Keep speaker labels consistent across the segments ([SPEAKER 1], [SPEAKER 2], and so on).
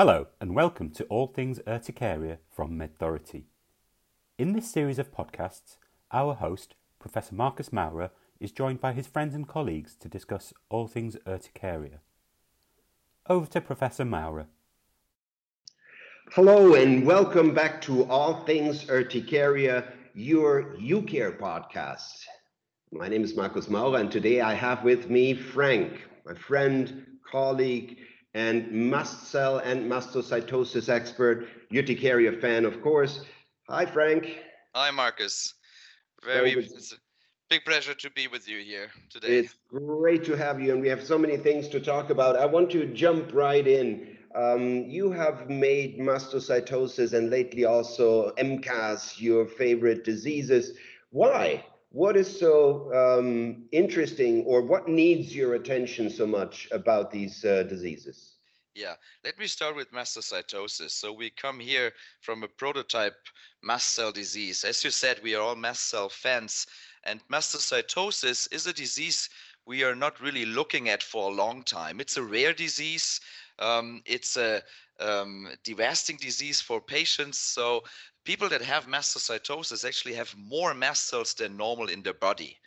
[SPEAKER 1] Hello and welcome to All Things Urticaria from MedThority. In this series of podcasts, our host, Professor Marcus Maurer, is joined by his friends and colleagues to discuss all things urticaria. Over to Professor Maurer.
[SPEAKER 2] Hello and welcome back to All Things Urticaria, your UCare podcast. My name is Marcus Maurer, and today I have with me Frank, my friend, colleague, and mast cell and mastocytosis expert, urticaria fan, of course. Hi, Frank.
[SPEAKER 3] Hi, Marcus. Very, Very it's a big pleasure to be with you here today.
[SPEAKER 2] It's great to have you, and we have so many things to talk about. I want to jump right in. Um, you have made mastocytosis and lately also MCAS your favorite diseases. Why? What is so um, interesting or what needs your attention so much about these uh, diseases?
[SPEAKER 3] Yeah, let me start with mastocytosis. So we come here from a prototype mast cell disease. As you said, we are all mast cell fans, and mastocytosis is a disease we are not really looking at for a long time. It's a rare disease. Um, it's a um, devastating disease for patients. So people that have mastocytosis actually have more mast cells than normal in their body.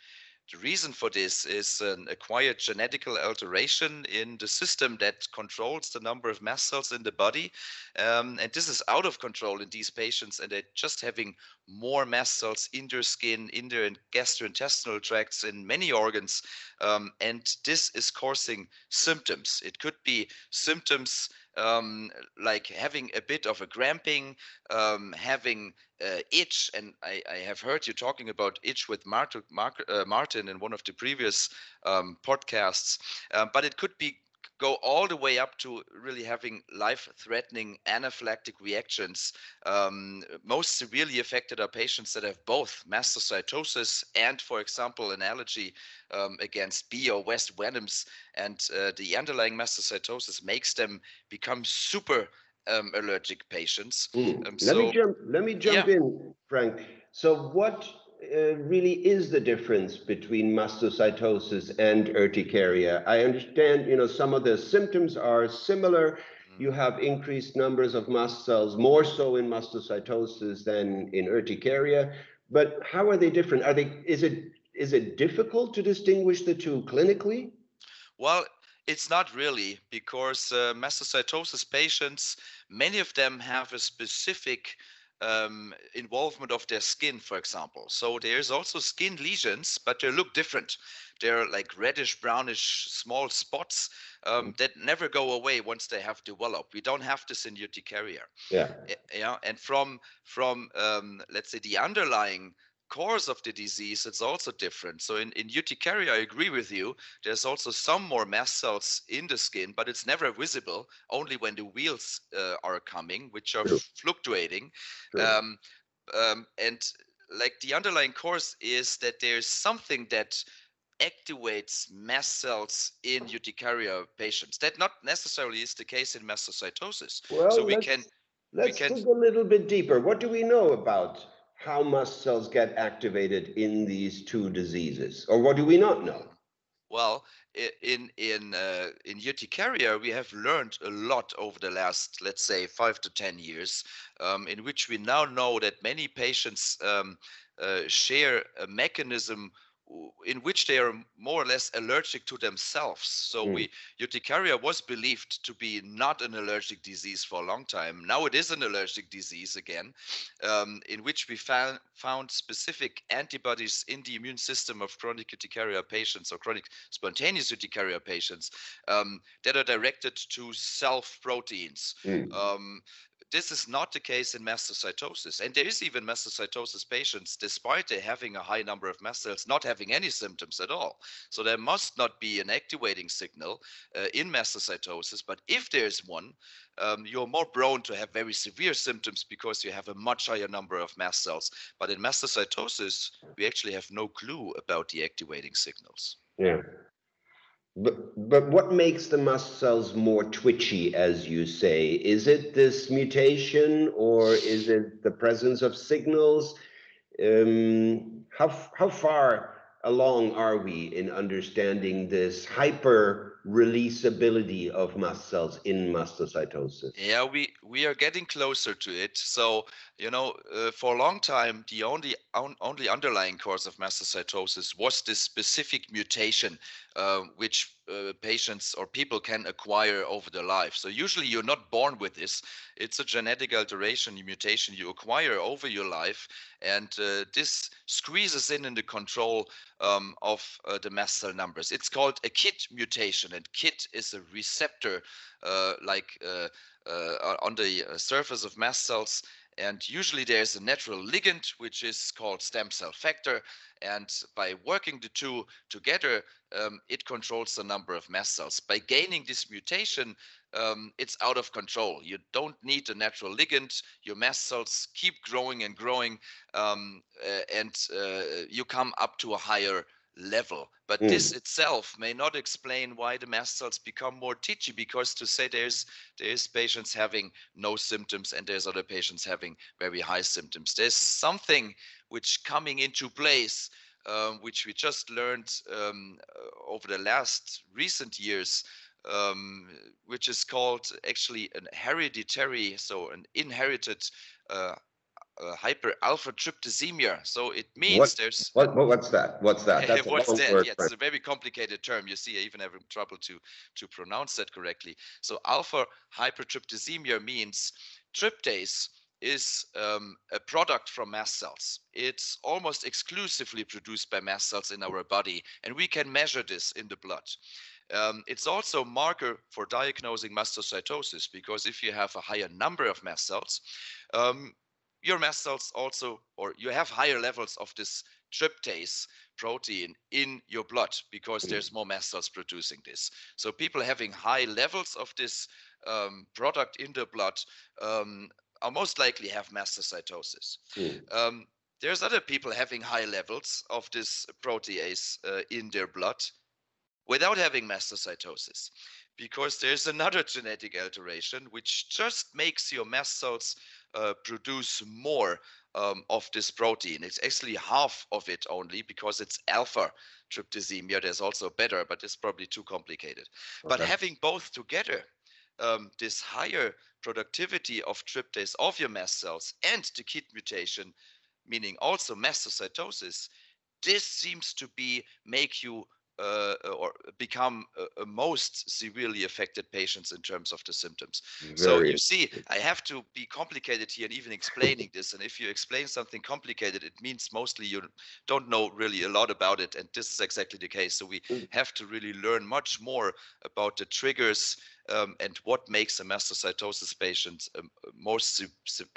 [SPEAKER 3] The reason for this is an acquired genetical alteration in the system that controls the number of mast cells in the body. Um, and this is out of control in these patients, and they're just having more mast cells in their skin, in their gastrointestinal tracts, in many organs. Um, and this is causing symptoms. It could be symptoms um, like having a bit of a cramping, um, having uh, itch, and I, I, have heard you talking about itch with Martin, Mark, uh, Martin in one of the previous um, podcasts, uh, but it could be go all the way up to really having life-threatening anaphylactic reactions. Um, most severely affected are patients that have both mastocytosis and, for example, an allergy um, against bee or wasp venoms. And uh, the underlying mastocytosis makes them become super um, allergic patients.
[SPEAKER 2] Mm. let so, me jump. Let me jump yeah. in, Frank. So, what uh, really is the difference between mastocytosis and urticaria? I understand, you know, some of the symptoms are similar. Mm-hmm. You have increased numbers of mast cells, more so in mastocytosis than in urticaria. But how are they different? Are they? Is it is it difficult to distinguish the two clinically?
[SPEAKER 3] Well, it's not really because uh, mastocytosis patients, many of them have a specific um, involvement of their skin, for example. So there's also skin lesions, but they look different. They're like reddish, brownish, small spots um, mm. that never go away once they have developed. We don't have this in urticaria.
[SPEAKER 2] Yeah.
[SPEAKER 3] Yeah. And from from um, let's say the underlying course of the disease, it's also different. So in, in urticaria, I agree with you. There's also some more mast cells in the skin, but it's never visible, only when the wheals uh, are coming, which are fluctuating. Um, um, and like the underlying cause is that there's something that activates mast cells in urticaria patients. That not necessarily is the case in mastocytosis.
[SPEAKER 2] Well, so we can let's we can, dig a little bit deeper. What do we know about how mast cells get activated in these two diseases, or what do we not know?
[SPEAKER 3] Well, in in uh, in urticaria, we have learned a lot over the last, let's say, five to ten years, um, in which we now know that many patients um, uh, share a mechanism in which they are more or less allergic to themselves. So mm. we urticaria was believed to be not an allergic disease for a long time. Now it is an allergic disease again, um, in which we found found specific antibodies in the immune system of chronic urticaria patients or chronic spontaneous urticaria patients um, that are directed to self proteins. Mm. Um, this is not the case in mastocytosis. And there is even mastocytosis patients, despite they having a high number of mast cells, not having any symptoms at all. So there must not be an activating signal uh, in mastocytosis. But if there's one, um, you're more prone to have very severe symptoms because you have a much higher number of mast cells. But in mastocytosis, we actually have no clue about the activating signals.
[SPEAKER 2] Yeah. But, but what makes the mast cells more twitchy, as you say? Is it this mutation or is it the presence of signals? Um, how, how far along are we in understanding this hyper releasability of mast cells in mastocytosis?
[SPEAKER 3] Yeah, we we are getting closer to it. So you know, uh, for a long time, the only un, only underlying cause of mastocytosis was this specific mutation, uh, which uh, patients or people can acquire over their life. So usually you're not born with this. It's a genetic alteration, mutation you acquire over your life, and uh, this squeezes in in the control um, of uh, the mast cell numbers. It's called a KIT mutation, and KIT is a receptor uh, like on the surface of mast cells and usually there's a natural ligand, which is called stem cell factor. And by working the two together, um, it controls the number of mast cells. By gaining this mutation, um, it's out of control. You don't need a natural ligand. Your mast cells keep growing and growing, um, uh, and uh, you come up to a higher level. But mm. this itself may not explain why the mast cells become more titchy because to say there's there's patients having no symptoms and there's other patients having very high symptoms. There's something which coming into place um, which we just learned um, uh, over the last recent years, um, which is called actually an hereditary, so an inherited uh, uh, hyper alpha tryptasemia. So it means
[SPEAKER 2] what,
[SPEAKER 3] there's
[SPEAKER 2] what, what's that? What's that?
[SPEAKER 3] That's what's that? Word, yeah, it's a very complicated term. You see, I even have trouble to to pronounce that correctly. So alpha hypertryptasemia means tryptase is um, a product from mast cells. It's almost exclusively produced by mast cells in our body, and we can measure this in the blood. Um, it's also a marker for diagnosing mastocytosis because if you have a higher number of mast cells, um, your mast cells also, or you have higher levels of this tryptase protein in your blood because mm. there's more mast cells producing this. So people having high levels of this um, product in the blood um, are most likely have mastocytosis. Mm. Um, there's other people having high levels of this protease uh, in their blood without having mastocytosis because there's another genetic alteration which just makes your mast cells uh, produce more um, of this protein. It's actually half of it only because it's alpha tryptasemia. There's also beta, but it's probably too complicated. Okay. But having both together, um, this higher productivity of tryptase of your mast cells and the KIT mutation, meaning also mastocytosis, this seems to be make you uh, or become uh, most severely affected patients in terms of the symptoms. Very so you see, I have to be complicated here and even explaining this. And if you explain something complicated, it means mostly you don't know really a lot about it. And this is exactly the case. So we mm. have to really learn much more about the triggers um, and what makes a mastocytosis patient a most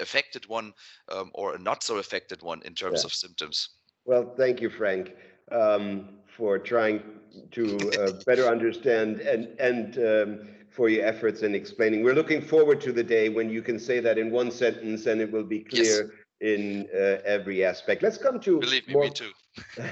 [SPEAKER 3] affected one um, or a not so affected one in terms yeah. of symptoms.
[SPEAKER 2] Well, thank you, Frank um, for trying to uh, better understand and and um, for your efforts in explaining. We're looking forward to the day when you can say that in one sentence and it will be clear yes. in uh, every aspect. Let's come to
[SPEAKER 3] believe me, more, me too.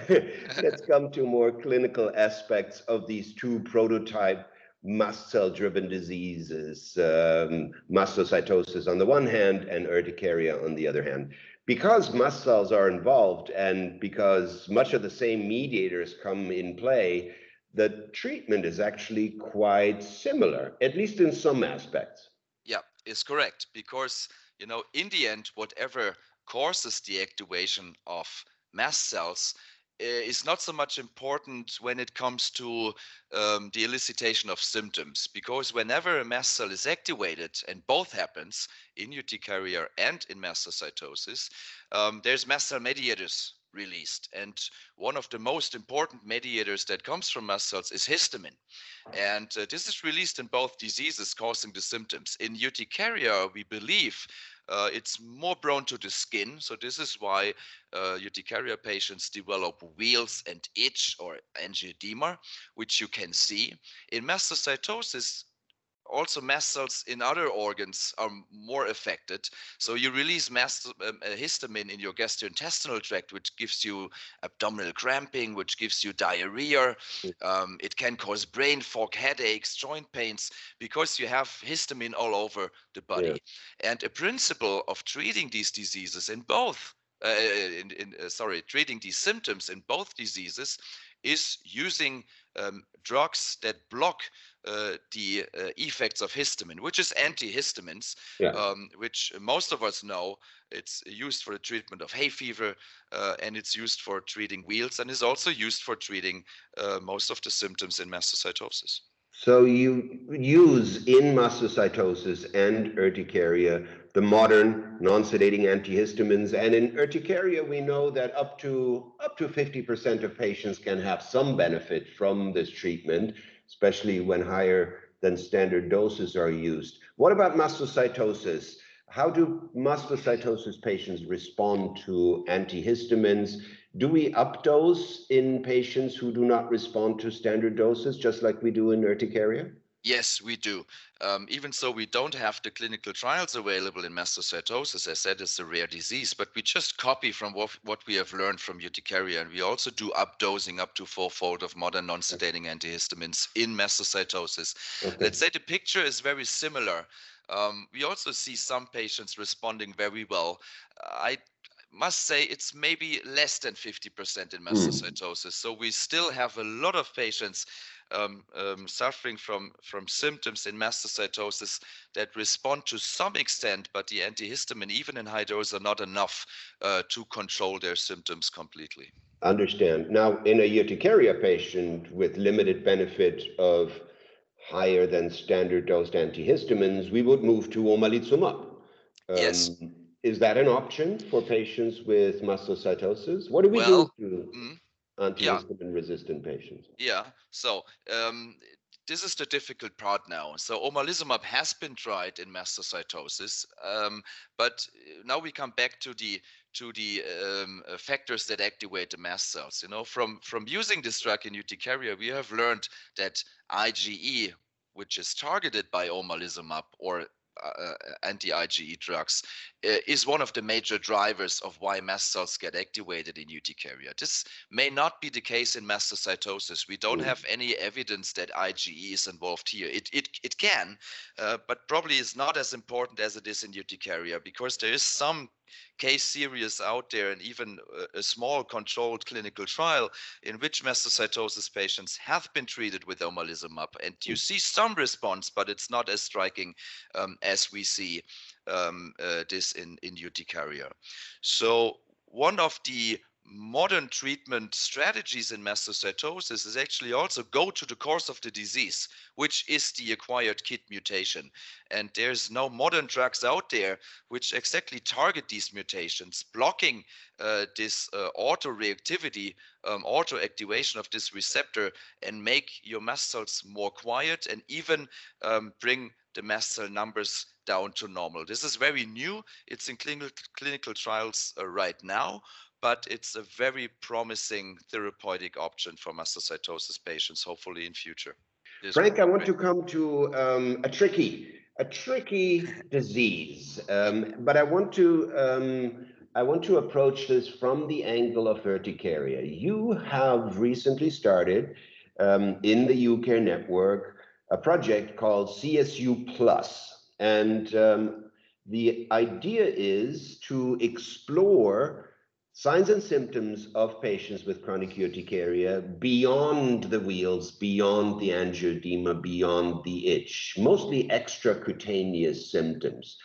[SPEAKER 2] let's come to more clinical aspects of these two prototype mast cell driven diseases, um, mastocytosis on the one hand and urticaria on the other hand because mast cells are involved and because much of the same mediators come in play, the treatment is actually quite similar, at least in some aspects.
[SPEAKER 3] Yeah, it's correct. Because, you know, in the end, whatever causes the activation of mast cells is not so much important when it comes to um, the elicitation of symptoms because whenever a mast cell is activated and both happens in urticaria and in mastocytosis um, there's mast cell mediators released. And one of the most important mediators that comes from mast cells is histamine. And uh, this is released in both diseases causing the symptoms. In urticaria we believe uh, it's more prone to the skin. So this is why uh, urticaria patients develop wheals and itch or angioedema, which you can see. In mastocytosis, also mast cells in other organs are more affected. So you release mast, um, histamine in your gastrointestinal tract, which gives you abdominal cramping, which gives you diarrhea. Um, it can cause brain fog, headaches, joint pains, because you have histamine all over the body. Yeah. And a principle of treating these diseases in both, uh, in, in, uh, sorry, treating these symptoms in both diseases is using um, drugs that block uh, the uh, effects of histamine, which is antihistamines, yeah. um, which most of us know. It's used for the treatment of hay fever, uh, and it's used for treating wheals, and is also used for treating uh, most of the symptoms in mastocytosis.
[SPEAKER 2] So you use in mastocytosis and urticaria the modern non-sedating antihistamines, and in urticaria we know that up to up to 50% of patients can have some benefit from this treatment, especially when higher than standard doses are used. What about mastocytosis? How do mastocytosis patients respond to antihistamines? Do we updose in patients who do not respond to standard doses, just like we do in urticaria?
[SPEAKER 3] Yes, we do. Um, even so, we don't have the clinical trials available in mastocytosis. As I said, it's a rare disease, but we just copy from what, what we have learned from urticaria. And we also do updosing up to fourfold of modern non sedating antihistamines in mastocytosis. Okay. Let's say the picture is very similar. Um, we also see some patients responding very well. I must say it's maybe less than 50% in hmm. mastocytosis. Mm. So we still have a lot of patients um, um, suffering from, from symptoms in mastocytosis that respond to some extent, but the antihistamine, even in high dose, are not enough uh, to control their symptoms completely.
[SPEAKER 2] Understand. Now, in a urticaria patient with limited benefit of higher than standard dosed antihistamines, we would move to omalizumab.
[SPEAKER 3] Um, yes
[SPEAKER 2] is that an option for patients with mastocytosis? What do we well, do to mm, antihistamine resistant patients?
[SPEAKER 3] Yeah, so um, this is the difficult part now. So omalizumab has been tried in mastocytosis, um, but now we come back to the to the um, uh, factors that activate the mast cells. You know, from from using this drug in urticaria, we have learned that IgE, which is targeted by omalizumab or uh, anti-IgE drugs uh, is one of the major drivers of why mast cells get activated in urticaria. This may not be the case in mastocytosis. We don't mm. have any evidence that IgE is involved here. It it it can, uh, but probably is not as important as it is in urticaria because there is some case series out there and even a, small controlled clinical trial in which mastocytosis patients have been treated with omalizumab and you mm. see some response but it's not as striking um, as we see um, uh, this in, in urticaria. So one of the modern treatment strategies in mastocytosis is actually also go to the cause of the disease, which is the acquired KIT mutation. And there's no modern drugs out there which exactly target these mutations, blocking uh, this uh, auto-reactivity, um, auto-activation of this receptor and make your mast cells more quiet and even um, bring the mast cell numbers down to normal. This is very new. It's in clinical, clinical trials uh, right now, but it's a very promising therapeutic option for mastocytosis patients, hopefully in future.
[SPEAKER 2] Frank, I want to come to um, a tricky, a tricky disease, um, but I want to um, I want to approach this from the angle of urticaria. You have recently started um, in the UCare network a project called CSU Plus, and um, the idea is to explore signs and symptoms of patients with chronic urticaria beyond the wheals, beyond the angioedema, beyond the itch, mostly extracutaneous symptoms.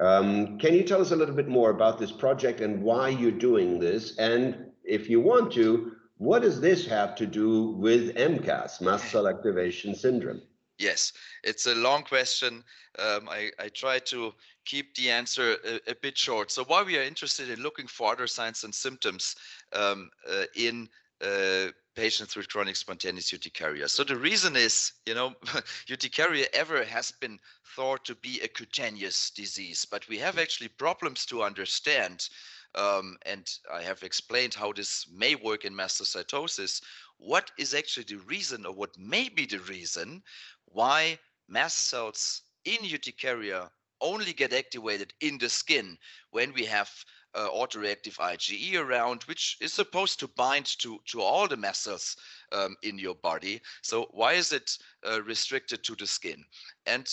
[SPEAKER 2] Um, can you tell us a little bit more about this project and why you're doing this? And if you want to, what does this have to do with MCAS, mast cell activation syndrome?
[SPEAKER 3] Yes, it's a long question. Um, I, I try to keep the answer a, a, bit short. So why we are interested in looking for other signs and symptoms um, uh, in uh, patients with chronic spontaneous urticaria. So the reason is, you know, urticaria ever has been thought to be a cutaneous disease, but we have actually problems to understand. Um, and I have explained how this may work in mastocytosis. What is actually the reason, or what may be the reason, why mast cells in urticaria only get activated in the skin when we have uh, autoreactive IgE around, which is supposed to bind to, to all the mast cells um, in your body. So why is it uh, restricted to the skin? And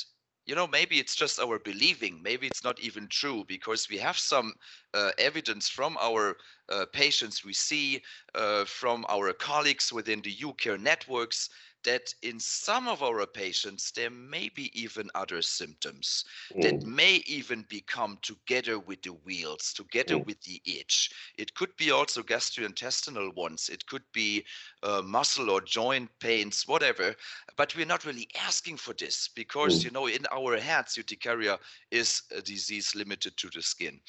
[SPEAKER 3] you know maybe it's just our believing maybe it's not even true because we have some uh, evidence from our uh, patients we see uh, from our colleagues within the UCare networks that in some of our patients there may be even other symptoms mm. that may even become together with the wheals together mm. with the itch it could be also gastrointestinal ones it could be uh, muscle or joint pains whatever but we're not really asking for this because mm. you know in our heads urticaria is a disease limited to the skin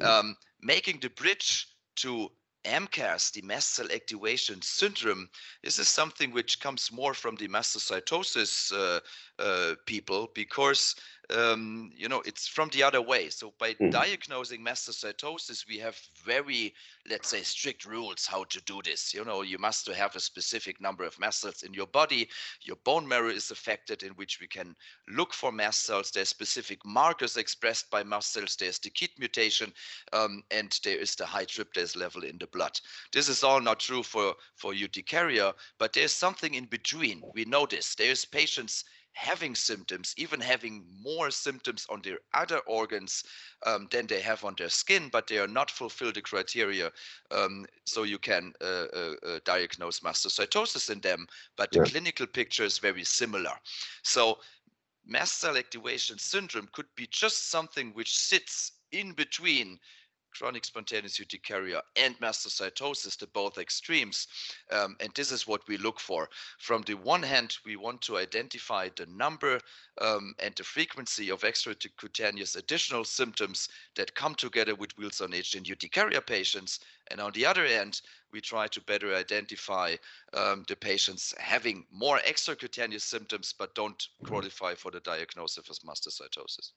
[SPEAKER 3] mm. um, making the bridge to MCAS, the mast cell activation syndrome, this is something which comes more from the mastocytosis uh, uh, people because um, you know, it's from the other way. So by mm. diagnosing mastocytosis, we have very, let's say, strict rules how to do this. You know, you must have a specific number of mast cells in your body. Your bone marrow is affected, in which we can look for mast cells. There's specific markers expressed by mast cells. There's the KIT mutation, um, and there is the high tryptase level in the blood. This is all not true for for urticaria, but there's something in between. We know this. There's patients having symptoms, even having more symptoms on their other organs um, than they have on their skin, but they are not fulfill the criteria. Um, so you can uh, uh, uh, diagnose mastocytosis in them, but the yeah. clinical picture is very similar. So mast cell activation syndrome could be just something which sits in between chronic spontaneous urticaria and mastocytosis, the both extremes. Um, and this is what we look for. From the one hand, we want to identify the number um, and the frequency of extracutaneous additional symptoms that come together with wheals and itch in urticaria patients. And on the other hand, we try to better identify um, the patients having more extracutaneous symptoms but don't qualify for the diagnosis of mastocytosis.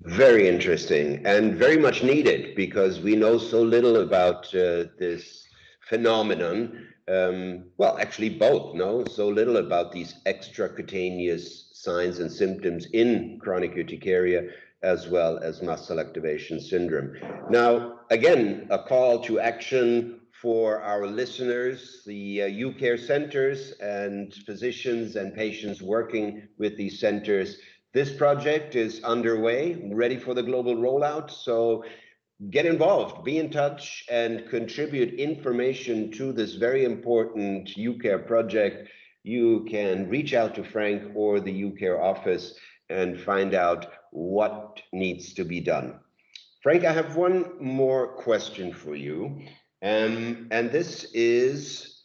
[SPEAKER 2] Very interesting and very much needed because we know so little about uh, this phenomenon. Um, well, actually, both know so little about these extracutaneous signs and symptoms in chronic urticaria as well as mast cell activation syndrome. Now, again, a call to action for our listeners, the uh, UCare centers and physicians and patients working with these centers this project is underway, ready for the global rollout. So get involved, be in touch, and contribute information to this very important UCare project. You can reach out to Frank or the UCare office and find out what needs to be done. Frank, I have one more question for you. Um, and this is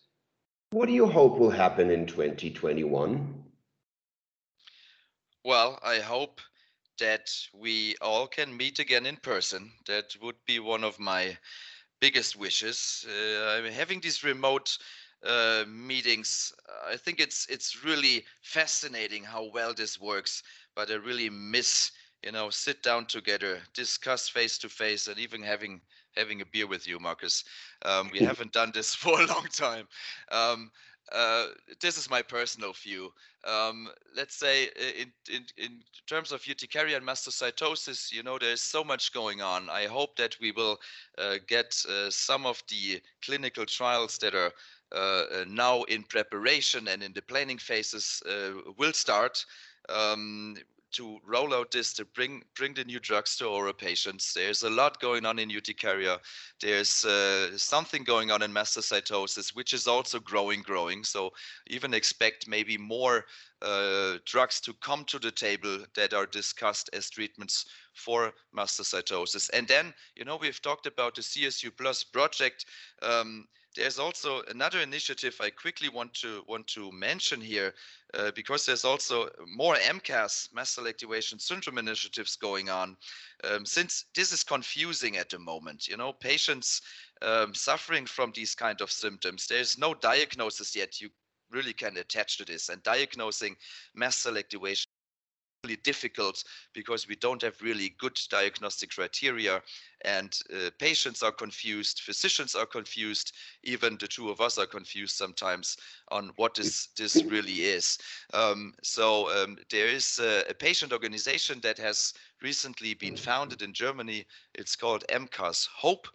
[SPEAKER 2] what do you hope will happen in 2021?
[SPEAKER 3] Well, I hope that we all can meet again in person. That would be one of my biggest wishes. Uh, having these remote uh, meetings, I think it's it's really fascinating how well this works. But I really miss, you know, sit down together, discuss face to face, and even having having a beer with you, Marcus. Um, we haven't done this for a long time. Um, uh, this is my personal view. Um, let's say in, in, in terms of urticaria and mastocytosis, you know, there's so much going on. I hope that we will uh, get uh, some of the clinical trials that are uh, now in preparation and in the planning phases uh, will start. Um, to roll out this to bring bring the new drugs to our patients. There's a lot going on in urticaria. There's uh, something going on in mastocytosis, which is also growing, growing. So even expect maybe more uh, drugs to come to the table that are discussed as treatments for mastocytosis. And then, you know, we've talked about the CSU Plus project. Um, there's also another initiative I quickly want to want to mention here uh, because there's also more MCAS, cell activation syndrome initiatives going on. Um, since this is confusing at the moment, you know, patients um, suffering from these kind of symptoms, there's no diagnosis yet you really can attach to this. And diagnosing cell activation difficult because we don't have really good diagnostic criteria. And uh, patients are confused physicians are confused even the two of us are confused sometimes on what this this really is. Um, so um, there is a, a, patient organization that has recently been founded in germany. It's called mcas hope.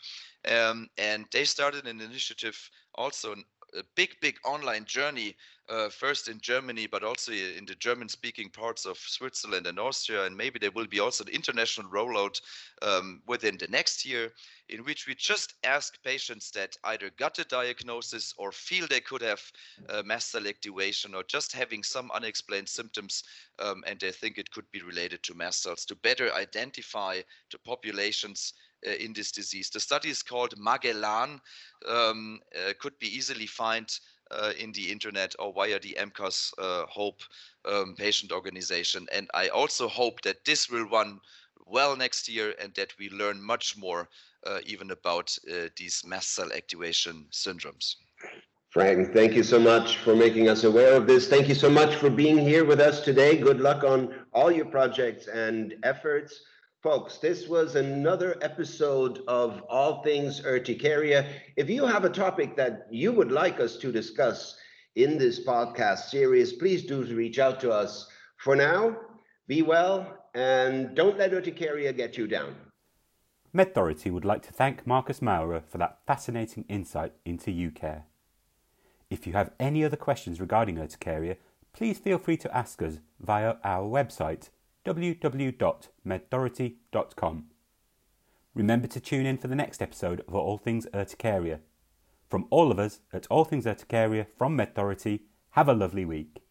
[SPEAKER 3] Um, and they started an initiative also a big big online journey uh, first in Germany, but also in the German speaking parts of Switzerland and Austria. And maybe there will be also an international rollout um, within the next year, in which we just ask patients that either got a diagnosis or feel they could have uh, mast cell activation or just having some unexplained symptoms um, and they think it could be related to mast cells to better identify the populations uh, in this disease. The study is called Magellan, um, uh, could be easily found in the internet or via the MCAS uh, Hope um, patient organization. And I also hope that this will run well next year and that we learn much more uh, even about uh, these mast cell activation syndromes.
[SPEAKER 2] Frank, thank you so much for making us aware of this. Thank you so much for being here with us today. Good luck on all your projects and efforts. Folks, this was another episode of All Things Urticaria. If you have a topic that you would like us to discuss in this podcast series, please do reach out to us. For now, be well and don't let urticaria get you down.
[SPEAKER 1] MedThority would like to thank Marcus Maurer for that fascinating insight into UCare. If you have any other questions regarding urticaria, please feel free to ask us via our website www.medthority.com. Remember to tune in for the next episode of All Things Urticaria. From all of us at All Things Urticaria from MedThority, have a lovely week.